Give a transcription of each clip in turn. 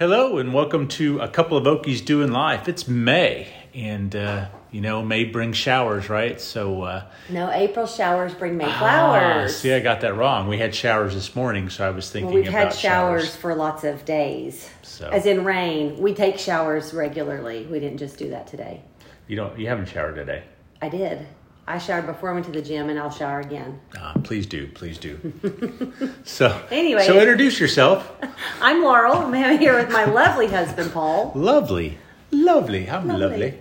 Hello and welcome to a couple of Okies doing life. It's May, and uh, you know May brings showers, right? So uh, No, April showers bring May ah, flowers. see, I got that wrong. We had showers this morning, so I was thinking well, we've had showers, for lots of days. So- As in rain. We take showers regularly. We didn't just do that today. You don't, you haven't showered today. I did. I showered before I went to the gym and I'll shower again. Ah, please do, please do. so Anyway. so introduce yourself. I'm Laurel. I'm here with my lovely husband, Paul. Lovely, lovely. I'm Lovely.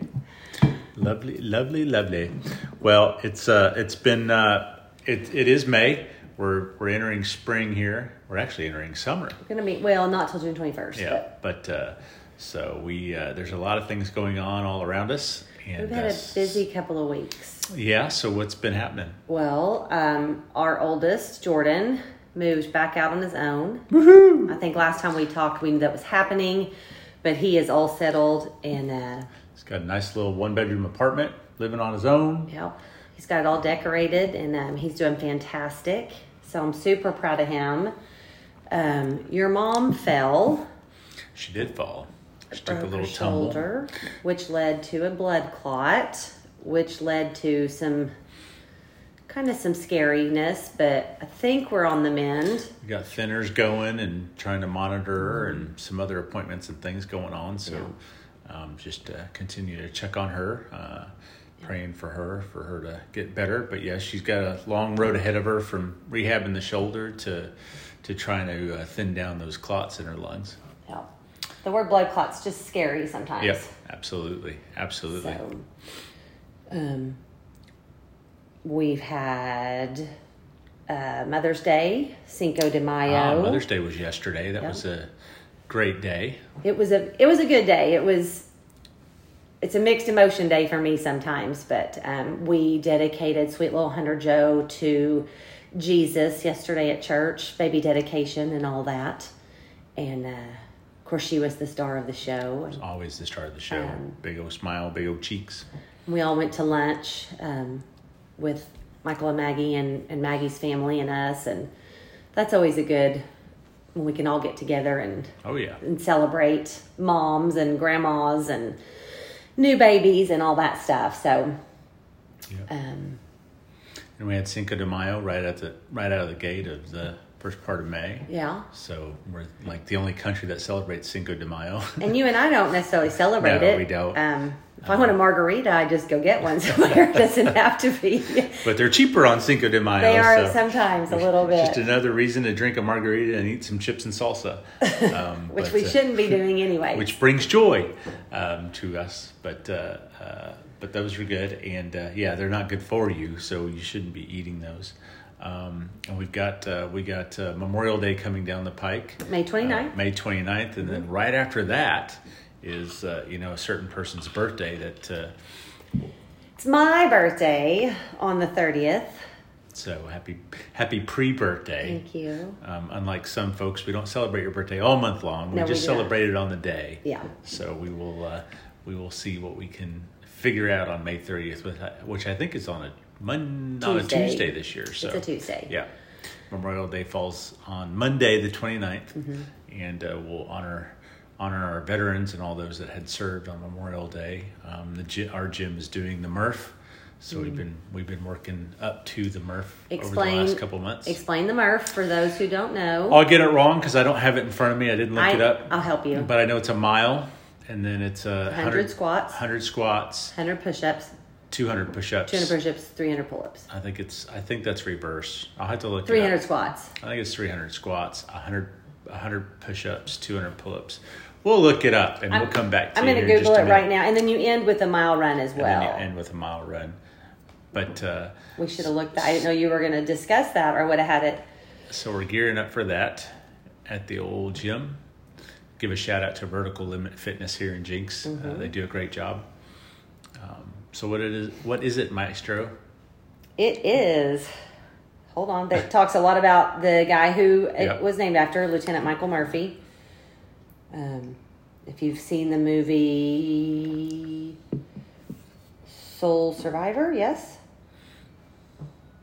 lovely, lovely, lovely, lovely. Well, it's uh, it's been uh, it it is May. We're we're entering spring here. We're actually entering summer. We're going to meet, well, not till June 21st. Yeah, but uh, so we uh, there's a lot of things going on all around us, But and we've had a busy couple of weeks. yeah. So what's been happening? Well, um, our oldest, Jordan, moved back out on his own. Woohoo! I think last time we talked, we knew that was happening, but he is all settled and, uh, He's got a nice little one bedroom apartment, living on his own. yeah, he's got it all decorated and um, he's doing fantastic. So I'm super proud of him. Um, your mom fell, She did fall. She broke her little tumble. shoulder, which led to a blood clot, which led to some kind of some scariness, but I think we're on the mend. We got thinners going and trying to monitor her and some other appointments and things going on. So um, just uh, continue to check on her, uh, praying for her, for her to get better. But yes, she's got a long road ahead of her from rehabbing the shoulder to to trying to uh, thin down those clots in her lungs. Yeah. The word blood clot's just scary sometimes. Yep, absolutely, absolutely. So, um, we've had uh, Mother's Day, Cinco de Mayo. Ah, Mother's Day was yesterday. That Yeah. was a great day. It was a it was a good day. It was it's a mixed emotion day for me sometimes, but um, we dedicated Sweet Little Hunter Joe to Jesus yesterday at church, baby dedication and all that, and uh, course she was the star of the show. And Always the star of the show. Um, big old smile, big old cheeks. we all went to lunch um, with Michael and Maggie and, and Maggie's family and us, and that's always a good when we can all get together and Oh yeah. and celebrate moms and grandmas and new babies and all that stuff. So, Yeah. um, And we had Cinco de Mayo right at the right out of the gate of the first part of May. yeah. So we're like the only country that celebrates Cinco de Mayo. And you and I don't necessarily celebrate No, it. we don't. Um, if I want a margarita, I just go get one somewhere. It doesn't have to be. but they're cheaper on Cinco de Mayo. They are so sometimes a little bit, Just another reason to drink a margarita and eat some chips and salsa, um, which but, we uh, shouldn't be doing anyway. which brings joy um, to us. But uh, uh, but those are good, and uh, yeah, they're not good for you, so you shouldn't be eating those. Um, and we've got uh, we got uh, Memorial Day coming down the pike. May 29th. Uh, May 29th, and then right after that is uh, you know a certain person's birthday that uh, It's my birthday on the 30th. so happy happy pre-birthday. Thank you. Um, unlike some folks, we don't celebrate your birthday all month long. We No, we just not. celebrate it on the day. Yeah. So we will uh, we will see what we can figure out on May 30th, which I- which I think is on a Mon- on a Tuesday. This year. So It's a Tuesday. Yeah. Memorial Day falls on Monday, the 29th, Mm-hmm. and uh, we'll honor honor our veterans and all those that had served on Memorial Day. Um, the our gym is doing the Murph, so we've been we've been working up to the Murph over the Mm-hmm. Last couple months. Explain the Murph for those who don't know. I'll get it wrong because I don't have it in front of me. I didn't look I, it up, I'll help you. but I know it's a mile, and then it's a 100 squats. 100 squats, 100 push-ups, 200 push-ups. 200 push-ups, 300 pull-ups. I think it's I think that's reverse. I'll have to look. it up. 300 squats. I think it's 300 squats, 100, 100 push-ups, 200 pull-ups. We'll look it up and we'll come back to I'm going to Google it right now, and then you end with a mile run as well. And then you well. end with a mile run. But uh, we should have looked. I didn't know you were going to discuss that, or would have had it. so we're gearing up for that at the old gym. Give a shout out to Vertical Limit Fitness here in Jenks. Uh, Mm-hmm. they do a great job. Um, so what it is? What is it, Maestro? It is. Hold on. That talks a lot about the guy who it Yep. was named after, Lieutenant Michael Murphy. Um, if you've seen the movie Soul Survivor, yes,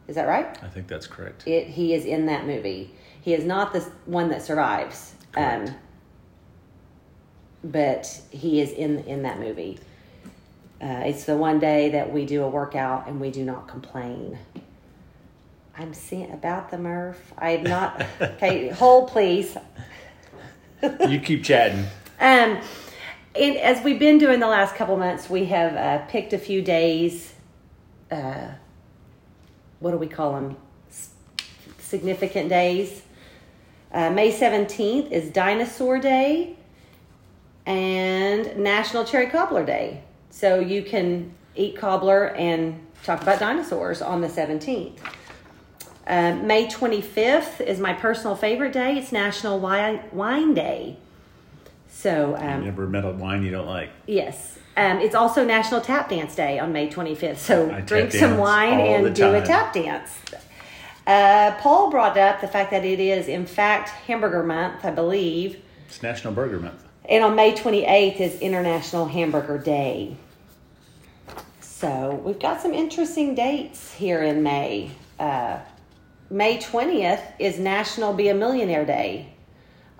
is that right? I think that's correct. It he is in that movie. He is not the one that survives. Correct. Um, but he is in in that movie. Uh, it's the one day that we do a workout and we do not complain. I'm seeing about the Murph. I have not. Okay, hold please. you keep chatting. Um, and as we've been doing the last couple months, we have uh, picked a few days. Uh, what do we call them? S- significant days. Uh, May 17th is Dinosaur Day and National Cherry Cobbler Day. So you can eat cobbler and talk about dinosaurs on the 17th. Uh, May 25th is my personal favorite day. It's National Wine, Wine Day. So, um, you never met a wine you don't like. Yes. Um, it's also National Tap Dance Day on May 25th. So I drink some wine and do a tap dance. Uh, Paul brought up the fact that it is, in fact, Hamburger Month, I believe. It's National Burger Month. And on May 28th is International Hamburger Day. So we've got some interesting dates here in May. Uh, May 20th is National Be a Millionaire Day.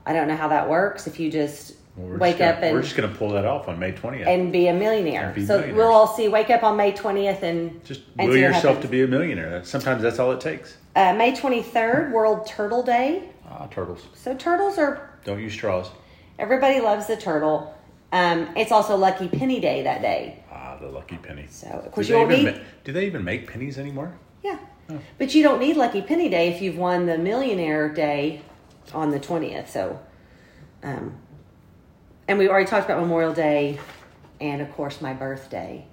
I don't know how that works if you just Well, wake just up gonna, we're just going to pull that off on May 20th. and be a millionaire. Be so we'll all see. Wake up on May twentieth and just and will yourself to be a millionaire. Sometimes that's all it takes. Uh, May twenty third, World Turtle Day. Ah, turtles. So turtles are Don't use straws. everybody loves the turtle. Um, it's also Lucky Penny Day that day. Ah, the lucky penny. So of course they, you won't need ma- do they even make pennies anymore? yeah, but you don't need Lucky Penny Day if you've won the Millionaire Day on the twentieth. So, um, and we already talked about Memorial Day, and of course my birthday.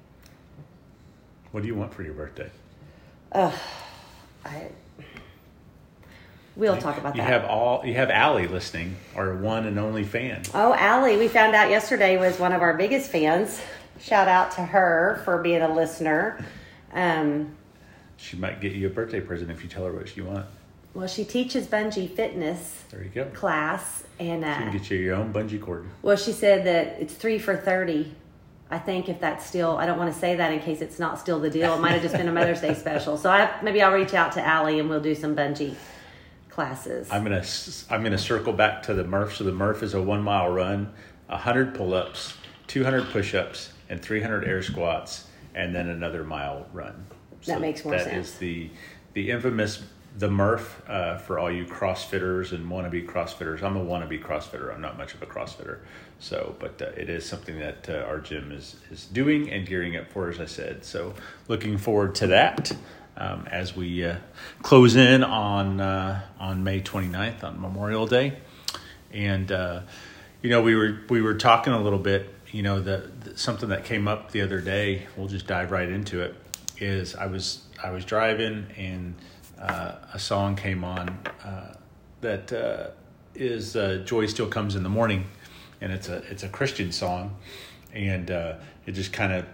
What do you want for your birthday? I we'll talk about you that. have all you have Allie listening, our one and only fan. Oh, Allie, we found out yesterday was one of our biggest fans. Shout out to her for being a listener. Um, She might get you a birthday present if you tell her what you want. well, she teaches bungee fitness There you go. class, and You can uh, get you your own bungee cord. well, she said that it's three for thirty. I think if that's still, I don't want to say that in case it's not still the deal. It might have just been a Mother's Day special. So I maybe I'll reach out to Allie and we'll do some bungee classes. I'm gonna I'm gonna circle back to the Murph. So the Murph is a one mile run, hundred pull ups, two hundred push ups, and three hundred air squats, and then another mile run. That makes more That sense. is the the infamous the Murph uh, for all you CrossFitters and wannabe CrossFitters. I'm a wannabe CrossFitter. I'm not much of a CrossFitter, so but uh, it is something that uh, our gym is is doing and gearing up for, as I said. So looking forward to that um, as we uh, close in on uh, on May 29th on Memorial Day, and uh, you know we were we were talking a little bit. You know the, the something that came up the other day. We'll just dive right into it. Is I was I was driving and uh, a song came on uh, that uh, is uh, "Joy Still Comes in the Morning," and it's a it's a Christian song, and uh, it just kind of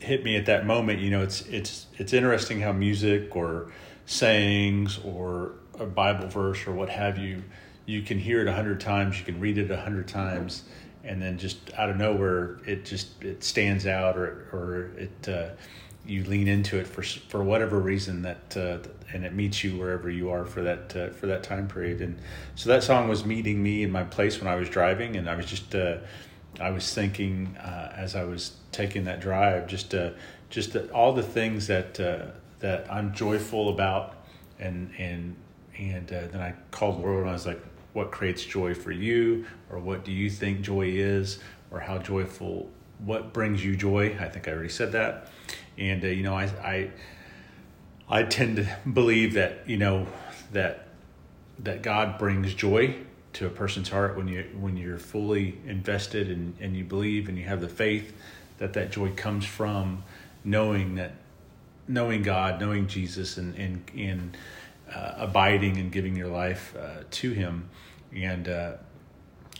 hit me at that moment. You know, it's it's it's interesting how music or sayings or a Bible verse or what have you, you can hear it a hundred times, you can read it a hundred times, and then just out of nowhere, it just it stands out or or it. Uh, you lean into it for for whatever reason that uh, and it meets you wherever you are for that uh, for that time period and so that song was meeting me in my place when I was driving and I was just uh, I was thinking uh, as I was taking that drive just uh, just that all the things that uh, that I'm joyful about and and and then I called Laurel and I was like what creates joy for you or what do you think joy is or how joyful what brings you joy? I think I already said that. And uh, you know I, I I tend to believe that you know that that God brings joy to a person's heart when you when you're fully invested and, and you believe and you have the faith that that joy comes from knowing that knowing God knowing Jesus and and, and uh, abiding and giving your life uh, to him and uh,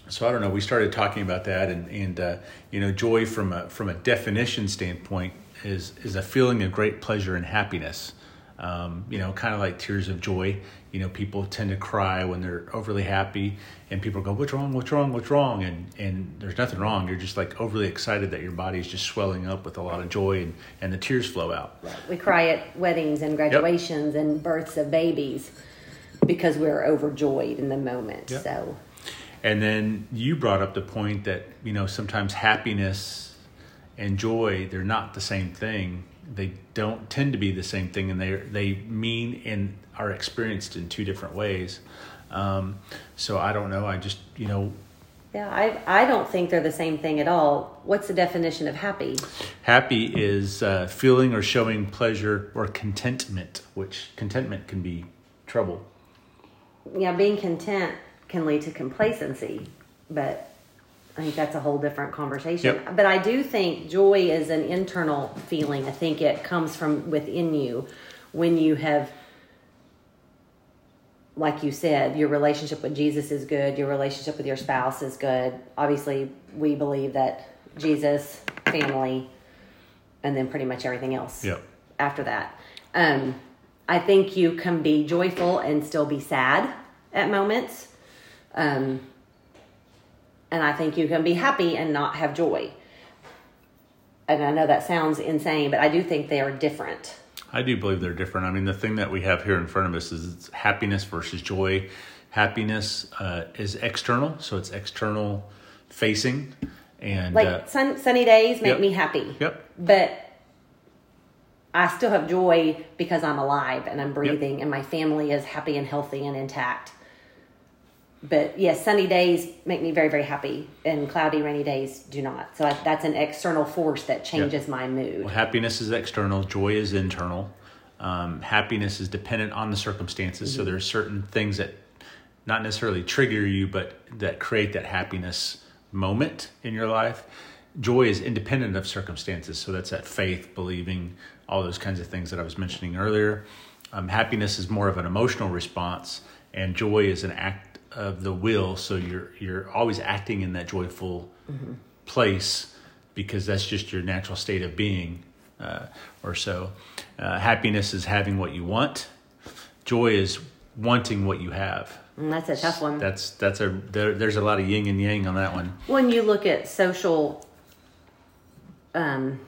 so I don't know. We started talking about that, and and uh, you know, joy from a from a definition standpoint is is a feeling of great pleasure and happiness. Um, you know, kind of like tears of joy. You know, people tend to cry when they're overly happy, and people go, "What's wrong? What's wrong? What's wrong?" And and there's nothing wrong. You're just like overly excited that your body's just swelling up with a lot of joy, and and the tears flow out. We cry at weddings and graduations and births of babies because we're overjoyed in the moment. Yep. So And then you brought up the point that you know sometimes happiness and joy they're not the same thing. They don't tend to be the same thing, and they they mean and are experienced in two different ways. Um, so I don't know. I just you know Yeah, I I don't think they're the same thing at all. What's the definition of happy? Happy is uh, feeling or showing pleasure or contentment, which contentment can be trouble. Yeah, being content can lead to complacency, but I think that's a whole different conversation. Yep. But I do think joy is an internal feeling. I think it comes from within you when you have like you said, your relationship with Jesus is good, your relationship with your spouse is good. Obviously, we believe that Jesus, family, and then pretty much everything else Yep. after that. Um, I think you can be joyful and still be sad at moments. Um, and I think you can be happy and not have joy. And I know that sounds insane, but I do think they are different. I do believe they're different. I mean, the thing that we have here in front of us is it's happiness versus joy. Happiness uh, is external, so it's external facing, and Like uh, sun, sunny days make Yep. me happy. yep, but I still have joy because I'm alive and I'm breathing and my family is happy and healthy and intact. But yes, sunny days make me very, very happy, and cloudy, rainy days do not. So I, that's an external force that changes my mood. Well, happiness is external, joy is internal. Um, happiness is dependent on the circumstances. So there are certain things that not necessarily trigger you, but that create that happiness moment in your life. Joy is independent of circumstances. So that's that faith, believing, all those kinds of things that I was mentioning earlier. Um, happiness is more of an emotional response, and joy is an act of the will. So you're you're always acting in that joyful place because that's just your natural state of being uh, or so. Uh, happiness is having what you want. Joy is wanting what you have. And that's a tough one. That's that's a there, there's a lot of yin and yang on that one. when you look at social um,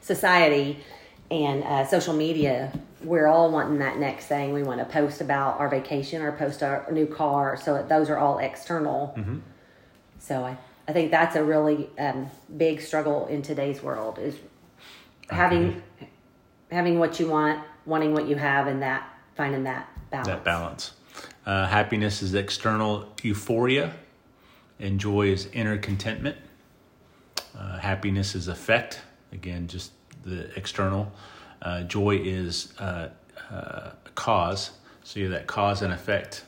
society and uh, social media, we're all wanting that next thing. We want to post about our vacation or post our new car. So those are all external. So I, I think that's a really um, big struggle in today's world is having having what you want, wanting what you have, and that finding that balance. That balance. Uh, happiness is external euphoria, and joy is inner contentment. Uh, happiness is effect. Again, just the external. Uh, joy is uh, uh, cause. So you have that cause and effect.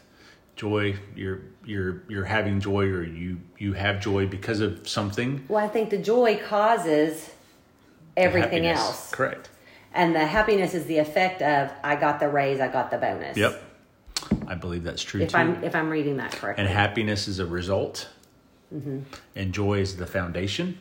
Joy, you're you're you're having joy, or you you have joy because of something. Well, I think the joy causes everything else. Correct. And the happiness is the effect of I got the raise, I got the bonus. Yep. I believe that's true If too. I'm if I'm reading that correctly. and happiness is a result, Mm-hmm. and joy is the foundation.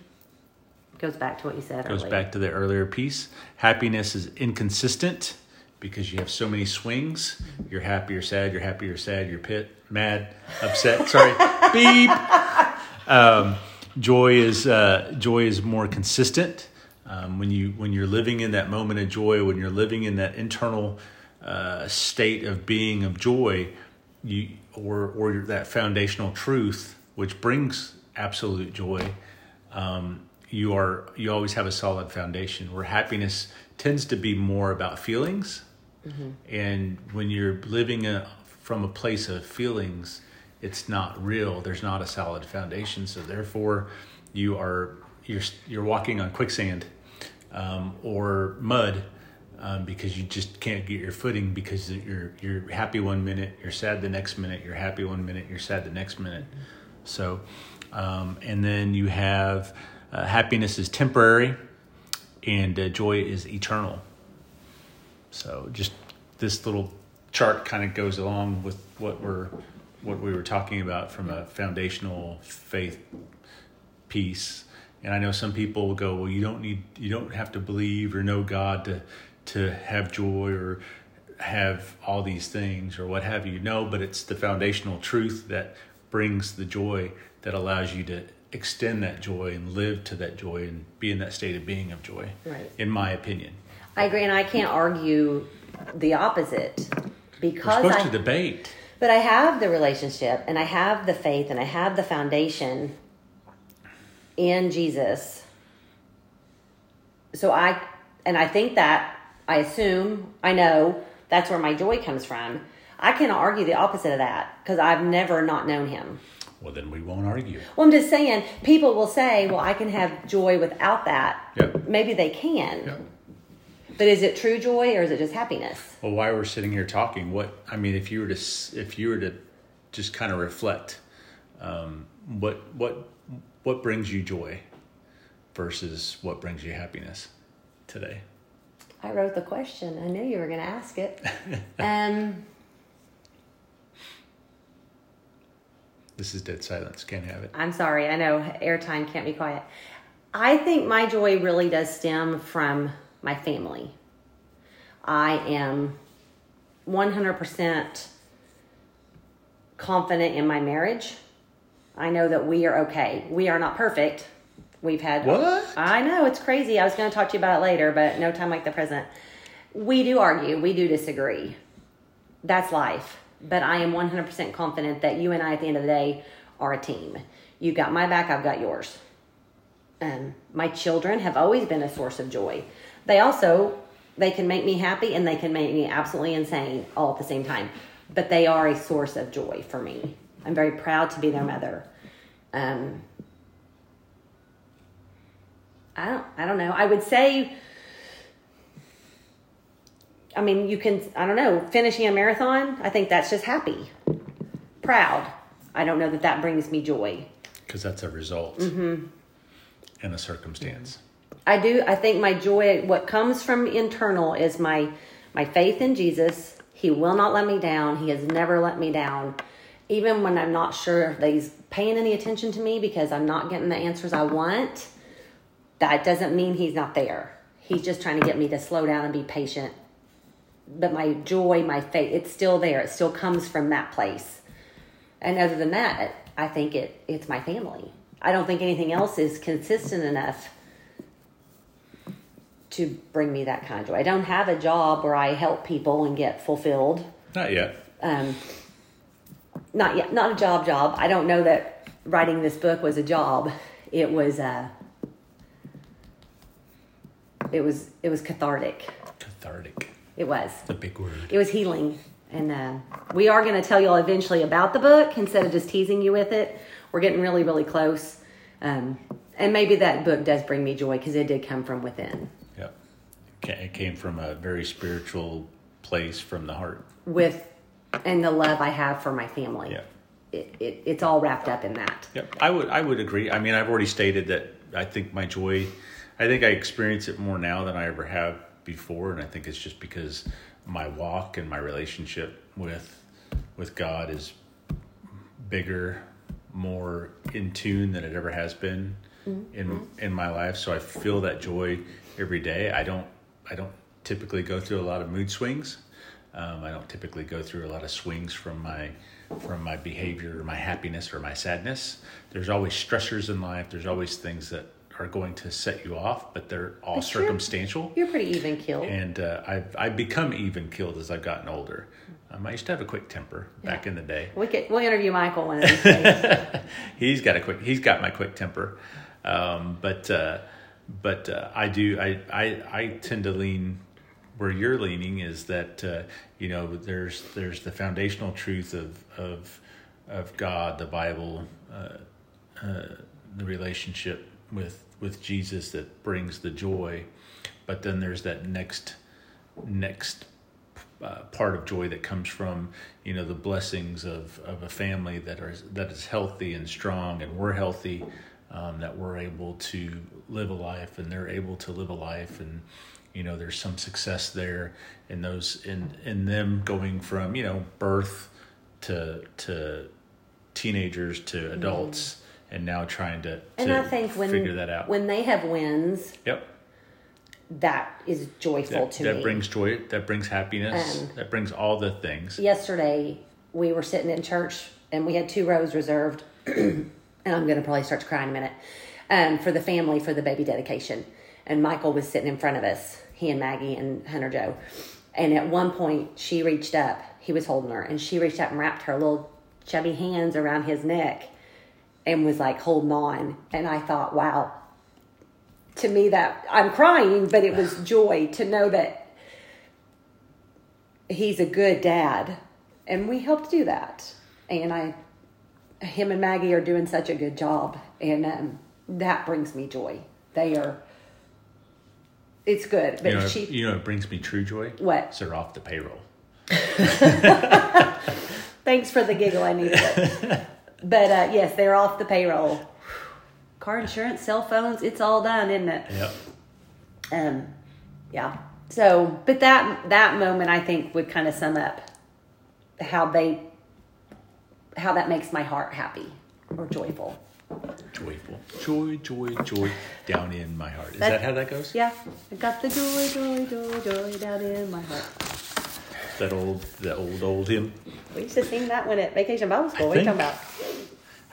Goes back to what you said Goes earlier. back to the earlier piece. Happiness is inconsistent because you have so many swings. You're happy, you're sad, you're happy, you're sad, you're pit, mad, upset. Sorry, beep. Um, joy is uh, joy is more consistent. Um, when you when you're living in that moment of joy, when you're living in that internal uh, state of being of joy, you or or that foundational truth which brings absolute joy um, you are you always have a solid foundation where happiness tends to be more about feelings. And when you're living a, from a place of feelings it's not real. There's not a solid foundation. So therefore you are you're you're walking on quicksand um, or mud um, because you just can't get your footing because you're you're happy one minute you're sad the next minute you're happy one minute you're sad the next minute. So um, and then you have uh, happiness is temporary and uh, joy is eternal so just this little chart kind of goes along with what we're what we were talking about from a foundational faith piece. And I know some people will go, well, you don't need, you don't have to believe or know God to to have joy or have all these things or what have you. No, but it's the foundational truth that brings the joy that allows you to extend that joy and live to that joy and be in that state of being of joy. Right. In my opinion. I agree, and I can't argue the opposite We're because supposed I to debate. But I have the relationship and I have the faith and I have the foundation in Jesus. So I, and I think that, I assume, I know that's where my joy comes from. I cannot argue the opposite of that because I've never not known him. Well, then we won't argue. Well, I'm just saying, people will say, well, I can have joy without that. Yep. Maybe they can. Yep. But is it true joy or is it just happiness? Well, while we're sitting here talking, what I mean, if you were to if you were to just kind of reflect, um, what what what brings you joy versus what brings you happiness today? I wrote the question. I knew you were going to ask it. um, This is dead silence. Can't have it. I'm sorry. I know airtime can't be quiet. I think my joy really does stem from my family. I am 100% confident in my marriage. I know that we are okay. We are not perfect. We've had What? I know it's crazy. I was going to talk to you about it later, but no time like the present. We do argue. We do disagree. That's life. But I am 100% confident that you and I, at the end of the day, are a team. You've got my back, I've got yours. Um, my children have always been a source of joy. They also they can make me happy and they can make me absolutely insane all at the same time. But they are a source of joy for me. I'm very proud to be their mother. Um, I don't I don't know. I would say I mean, you can I don't know, finishing a marathon, I think that's just happy. Proud. I don't know that that brings me joy. Because that's a result Mm-hmm. and a circumstance. I do. I think my joy, what comes from internal, is my my faith in Jesus. He will not let me down. He has never let me down, even when I'm not sure if he's paying any attention to me because I'm not getting the answers I want. That doesn't mean he's not there. He's just trying to get me to slow down and be patient. But my joy, my faith, it's still there. It still comes from that place. And other than that, I think it it's my family. I don't think anything else is consistent enough to bring me that kind of joy. I don't have a job where I help people and get fulfilled. Not yet. Um, not yet, not a job job. I don't know that writing this book was a job. It was uh, it was it was cathartic. Cathartic. It was. The big word. It was healing. And uh, we are going to tell you all eventually about the book instead of just teasing you with it. We're getting really, really close. Um, and maybe that book does bring me joy because it did come from within Yep. It came from a very spiritual place from the heart. with and the love I have for my family. Yeah. It, it, it's all wrapped up in that. Yep, I would I would agree. I mean, I've already stated that I think my joy, I think I experience it more now than I ever have before, and I think it's just because my walk and my relationship with with God is bigger, more in tune than it ever has been in in my life. So I feel that joy every day. I don't I don't typically go through a lot of mood swings. Um, I don't typically go through a lot of swings from my from my behavior or my happiness or my sadness. There's always stressors in life. There's always things that are going to set you off, but they're all But you're- circumstantial. You're pretty even killed. And uh, I've I've become even killed as I've gotten older. Um, I used to have a quick temper back in the day. we could we'll interview Michael one of these days. he's got a quick he's got my quick temper um, but uh, but uh, I do I, I I tend to lean where you're leaning is that uh, you know there's there's the foundational truth of of of God the Bible uh, uh, the relationship with with Jesus that brings the joy but then there's that next next uh, part of joy that comes from you know the blessings of, of a family that are that is healthy and strong and we're healthy um, that we're able to live a life and they're able to live a life and you know there's some success there in those in in them going from you know birth to to teenagers to adults and now trying to, to and I think when figure that out. when they have wins, yep. that is joyful that, to that me. That brings joy that brings happiness Um, that brings all the things. yesterday we were sitting in church and we had two rows reserved and i'm going to probably start to cry in a minute um, for the family for the baby dedication. And michael was sitting in front of us he and maggie and hunter joe. And at one point she reached up he was holding her, and she reached up and wrapped her little chubby hands around his neck, and was like holding on. And I thought, wow. To me, that I'm crying, but it was joy to know that he's a good dad, and we helped do that. And I, him and Maggie are doing such a good job, and um, that brings me joy. They are. It's good, but You know, she. you know, it brings me true joy. What? So they're off the payroll. Thanks for the giggle. I needed it. but uh, yes, they're off the payroll. Car insurance, cell phones, it's all done, isn't it? Yep. Um, yeah. So, but that that moment I think would kind of sum up how they how that makes my heart happy or joyful. Joyful. Joy, joy, joy down in my heart. Is That- that how that goes? Yeah, I got the joy, joy, joy, joy down in my heart. That old, that old, old hymn. We used to sing that one at Vacation Bible School. I What are you talking about?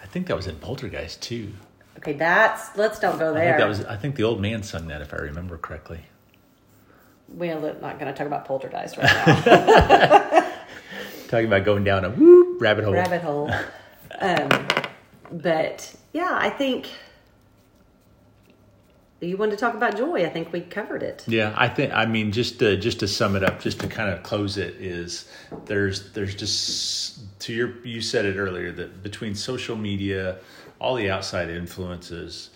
I think that was in Poltergeist too. Okay, that's let's don't go I there. think that was. I think the old man sung that, if I remember correctly. We're not going to talk about poltergeist right now. Talking about going down a whoop rabbit hole. rabbit hole. Um, but yeah, I think you wanted to talk about joy. I think we covered it. Yeah, I think. I mean, just to, just to sum it up, just to kind of close it, is there's there's just to your you said it earlier that between social media, all the outside influences,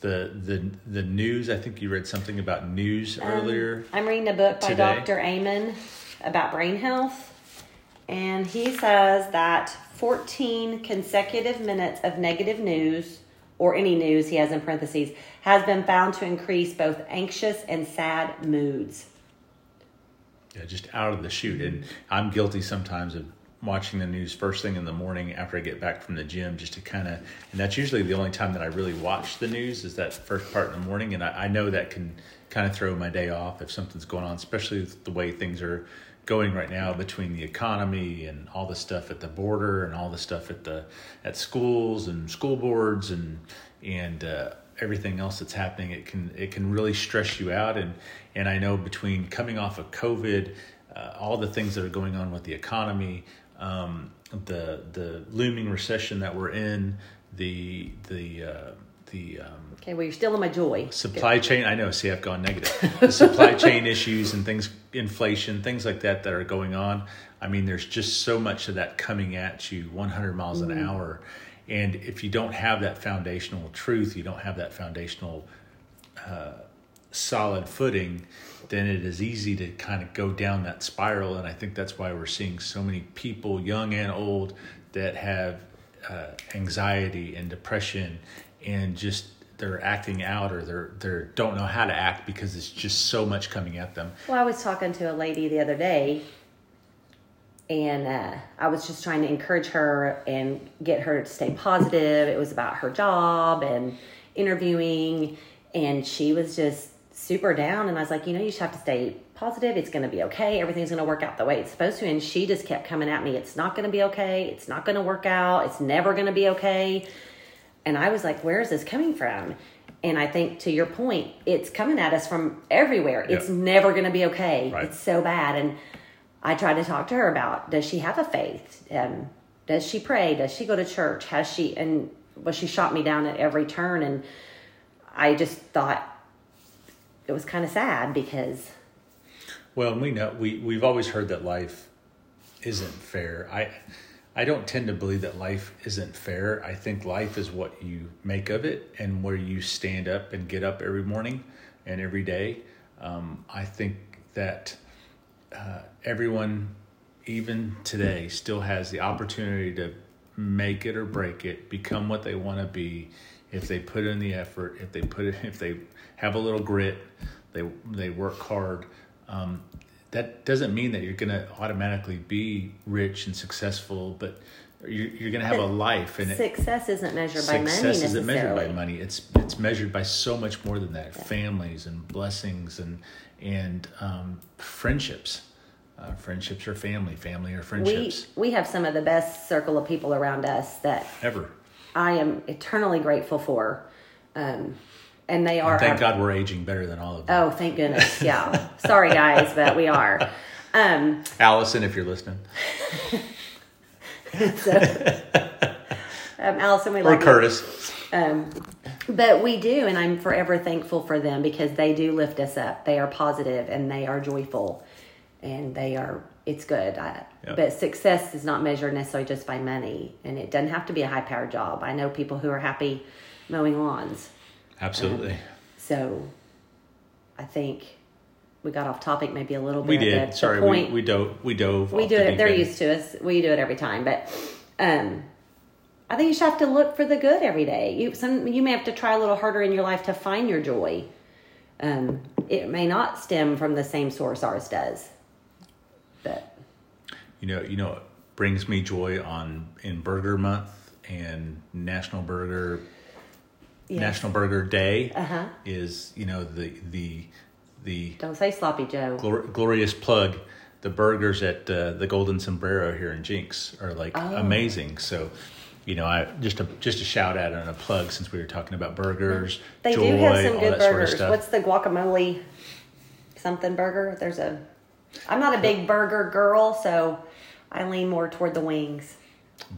the the the news. I think you read something about news um, earlier. I'm reading a book by Today. Dr. Amen about brain health, and he says that 14 consecutive minutes of negative news, or any news he has in parentheses, has been found to increase both anxious and sad moods. Yeah, just out of the chute. And I'm guilty sometimes of watching the news first thing in the morning after I get back from the gym, just to kind of, and that's usually the only time that I really watch the news is that first part in the morning. And I, I know that can kind of throw my day off if something's going on, especially the way things are going right now between the economy and all the stuff at the border and all the stuff at the at schools and school boards and and uh, everything else that's happening it can it can really stress you out. And and I know between coming off of COVID uh, all the things that are going on with the economy um, the the looming recession that we're in the the uh, the um, Okay, well, you're still in my joy. supply chain i know see i've gone negative. The supply chain issues and things inflation things like that that are going on i mean there's just so much of that coming at you 100 miles an hour. And if you don't have that foundational truth you don't have that foundational uh, solid footing then it is easy to kind of go down that spiral. And i think that's why we're seeing so many people young and old that have uh, anxiety and depression and just they're acting out or they're they don't know how to act because it's just so much coming at them Well, I was talking to a lady the other day, and uh, I was just trying to encourage her and get her to stay positive. It was about her job and interviewing, and she was just super down. And I was like, you know, you just have to stay positive. It's going to be okay. Everything's going to work out the way it's supposed to. And she just kept coming at me. It's not going to be okay. It's not going to work out. It's never going to be okay. And I was like, where is this coming from? And I think to your point, it's coming at us from everywhere. It's never going to be okay. Right. It's so bad. And I tried to talk to her about does she have a faith? Um, does she pray? Does she go to church? Has she? And well, she shot me down at every turn. And I just thought it was kind of sad because Well, we know we we've always heard that life isn't fair. I I don't tend to believe that life isn't fair. I think life is what you make of it and where you stand up and get up every morning and every day. Um, I think that uh, everyone, even today, still has the opportunity to make it or break it, become what they want to be, if they put in the effort, if they put it, if they have a little grit, they they work hard. Um, that doesn't mean that you're going to automatically be rich and successful, but you're, you're going to have a life and success isn't measured by money success isn't measured by money. It's it's measured by so much more than that. Families and blessings and and um, friendships. Uh, friendships or family. Family are We friendships. we have some of the best circle of people around us that Ever. I am eternally grateful for. Um, and they are And thank our- God we're aging better than all of them. Oh, thank goodness. Yeah. Sorry, guys, but we are. Um, Allison, if you're listening, so, um, Allison, we or love you. Curtis. Um, but we do, and I'm forever thankful for them because they do lift us up. They are positive and they are joyful, and they are. It's good. I, Yep. But success is not measured necessarily just by money, and it doesn't have to be a high powered job. I know people who are happy mowing lawns. Absolutely. So, I think we got off topic maybe a little bit. we did. the Sorry, we, point- we dove. We dove. we do the it. They're end. used to us. We do it every time, but um, I think you should have to look for the good every day. You some you may have to try a little harder in your life to find your joy. Um, it may not stem from the same source ours does, but You know, you know, it brings me joy on in Burger Month and National Burger yes. National Burger Day Uh-huh. is you know the the the don't say sloppy Joe. glor- glorious plug. The burgers at uh, the Golden Sombrero here in Jenks are like Oh. amazing. So, you know, I just a just a shout out and a plug since we were talking about burgers. They joy, do have some good that sort of burgers. What's the guacamole something burger? There's a. I'm not a big burger girl, so I lean more toward the wings.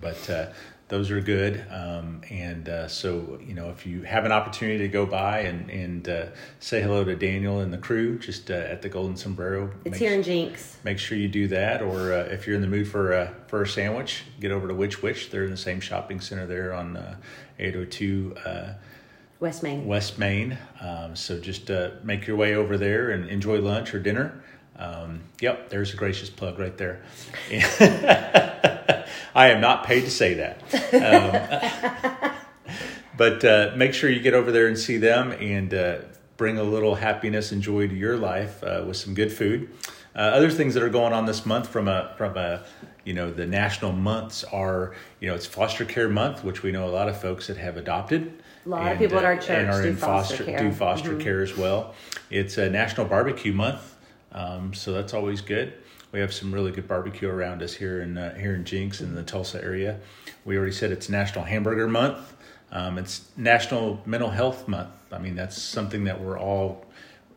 but uh, those are good. Um, and uh, so, you know, if you have an opportunity to go by and, and uh, say hello to Daniel and the crew just uh, at the Golden Sombrero, It's here in Jenks. make sure you do that. Or uh, if you're in the mood for, uh, for a sandwich, get over to Which Wich. They're in the same shopping center there on uh, 802 uh, West Main. West Main. Um, so just uh, make your way over there and enjoy lunch or dinner. Um, yep, there's a gracious plug right there. I am not paid to say that. Um, but uh, make sure you get over there and see them and uh, bring a little happiness and joy to your life uh, with some good food. Uh, other things that are going on this month from a from a you know the national months are you know it's foster care month, which we know a lot of folks that have adopted. A lot of people at our church and are do in foster foster care. Mm-hmm. do foster care as well. It's a National Barbecue Month, um, so that's always good. We have some really good barbecue around us here in uh, here in Jenks in the Tulsa area. We already said it's National Hamburger Month. Um, it's National Mental Health Month. I mean, that's something that we're all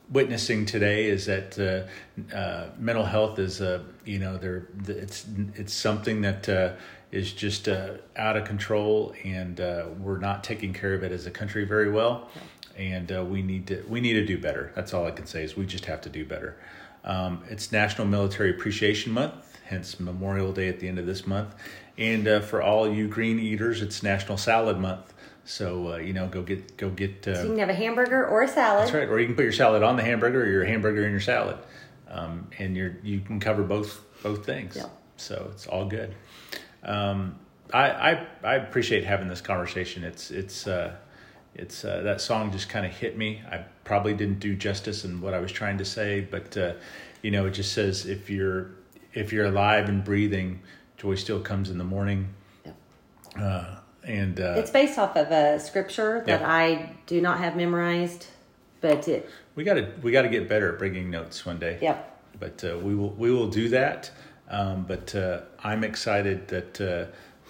witnessing today. Is that uh, uh, mental health is uh, you know there it's it's something that uh, is just uh, out of control, and uh, we're not taking care of it as a country very well. And we need to we need to do better. That's all I can say is we just have to do better. Um, it's National Military Appreciation Month, hence Memorial Day at the end of this month. And uh, for all you green eaters, it's National Salad Month. So uh, you know, go get go get. Uh, You can have a hamburger or a salad. that's right, or you can put your salad on the hamburger, or your hamburger in your salad, um, and you're you can cover both both things. So it's all good. Um, I, I I appreciate having this conversation. It's it's uh, it's uh, that song just kind of hit me. I probably didn't do justice in what I was trying to say, but uh, you know, it just says if you're if you're alive and breathing, joy still comes in the morning. Yep. Uh, and uh, It's based off of a scripture that Yeah. I do not have memorized, but it. we got to we got to get better at bringing notes one day. Yep. but uh, we will we will do that. Um, but uh, I'm excited that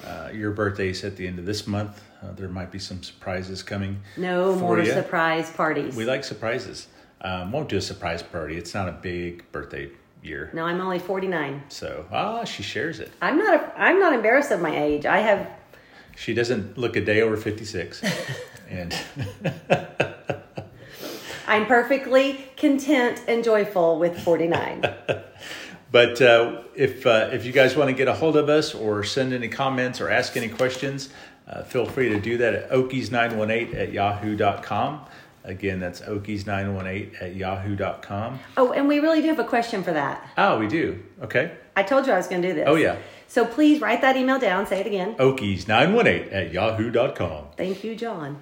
uh, your birthday's at the end of this month. Uh, there might be some surprises coming. No more ya. surprise parties. We like surprises. Um, won't do a surprise party. It's not a big birthday year, no, I'm only 49. so ah, she shares it. I'm not. A, I'm not embarrassed of my age. I have. She doesn't look a day over 56, and I'm perfectly content and joyful with 49. But uh, if uh, if you guys want to get a hold of us or send any comments or ask any questions, uh, feel free to do that at okies918 at yahoo.com. Again, that's okies918 at yahoo.com. oh, and we really do have a question for that. Oh, we do. Okay. I told you I was going to do this. Oh, yeah. So please write that email down. Say it again. Okies918 at yahoo.com. Thank you, John.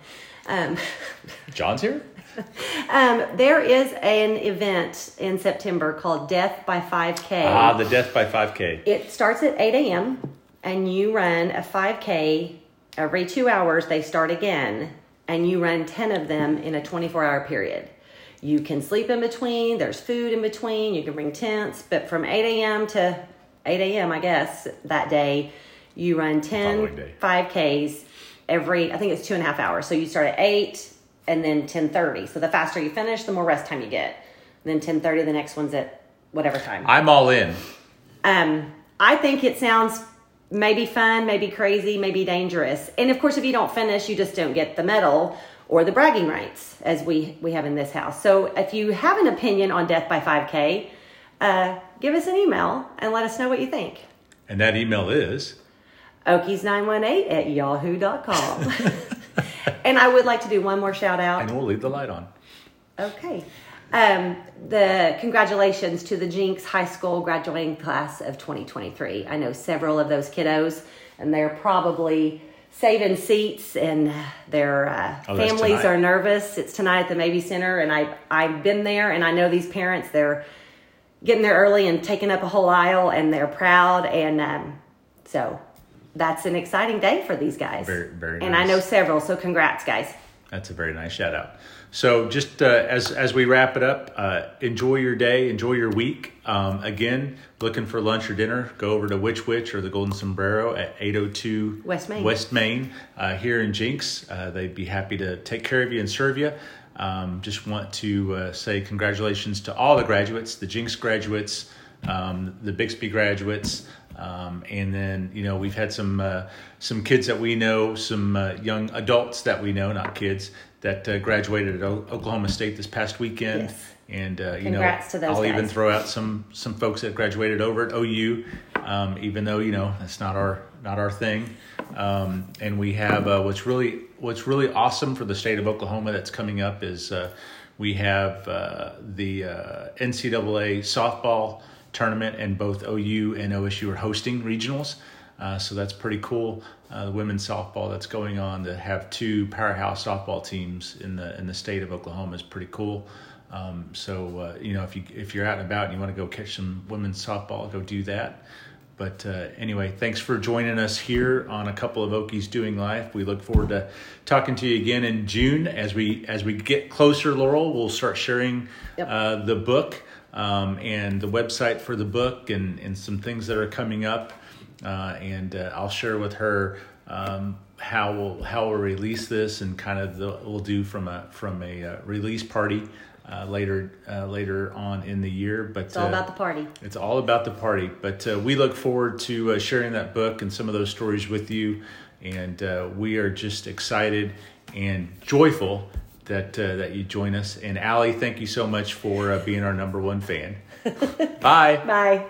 Um, John's here? um, there is an event in September called Death by 5K. Ah, the Death by 5K. It starts at 8 a.m. and you run a 5K every two hours. They start again, and you run 10 of them in a 24 hour period. You can sleep in between, there's food in between, you can bring tents, but from 8 a.m. to 8 a.m., I guess, that day, you run 10 5Ks every, I think it's two and a half hours. So you start at 8 and then 10.30. So the faster you finish, the more rest time you get. And then 10.30, the next one's at whatever time. I'm all in. Um, I think it sounds maybe fun, maybe crazy, maybe dangerous. And of course, if you don't finish, you just don't get the medal or the bragging rights as we we have in this house. So if you have an opinion on Death by 5K, uh, give us an email and let us know what you think. And that email is Okies918 at yahoo.com. and I would like to do one more shout out. and we'll leave the light on. Okay. Um, the congratulations to the Jenks High School graduating class of 2023. I know several of those kiddos, and they're probably saving seats, and their uh, Oh, families are nervous. It's tonight at the Mabee Center, and I I've been there, and I know these parents. They're getting there early and taking up a whole aisle, and they're proud, and um, so that's an exciting day for these guys. Very- very And I know several, so congrats, guys. That's a very nice shout out. So, just uh, as as we wrap it up, uh, enjoy your day, enjoy your week. Um, again, looking for lunch or dinner, go over to Which Wich or the Golden Sombrero at eight hundred two West Main. West Main uh, here in Jenks. Uh, they'd be happy to take care of you and serve you. Um, just want to uh, say congratulations to all the graduates, the Jenks graduates, um, the Bixby graduates, um, and then you know we've had some uh, some kids that we know, some uh, young adults that we know, not kids, that uh, graduated at o- Oklahoma State this past weekend. Yes. And uh, you know, I'll even throw out some some folks that graduated over at OU, um, even though you know that's not our not our thing. Um, and we have uh, what's really what's really awesome for the state of Oklahoma that's coming up is uh, we have uh, the uh, NCAA softball tournament, and both OU and OSU are hosting regionals. Uh, so that's pretty cool. Uh, the women's softball that's going on to have two powerhouse softball teams in the in the state of Oklahoma is pretty cool. Um, so uh, you know if you if you're out and about and you want to go catch some women's softball, go do that. But uh, anyway, thanks for joining us here on a couple of Okies doing life. We look forward to talking to you again in June as we as we get closer. Laurel, we'll start sharing Yep. uh, the book um, and the website for the book and and some things that are coming up. Uh, and uh, I'll share with her um, how we'll how we'll release this and kind of the, we'll do from a from a uh, release party uh, later uh, later on in the year. But It's all about the party. it's all about the party. But uh, we look forward to uh, sharing that book and some of those stories with you. And uh, we are just excited and joyful that uh, that you join us. And Allie, thank you so much for uh, being our number one fan. Bye. Bye.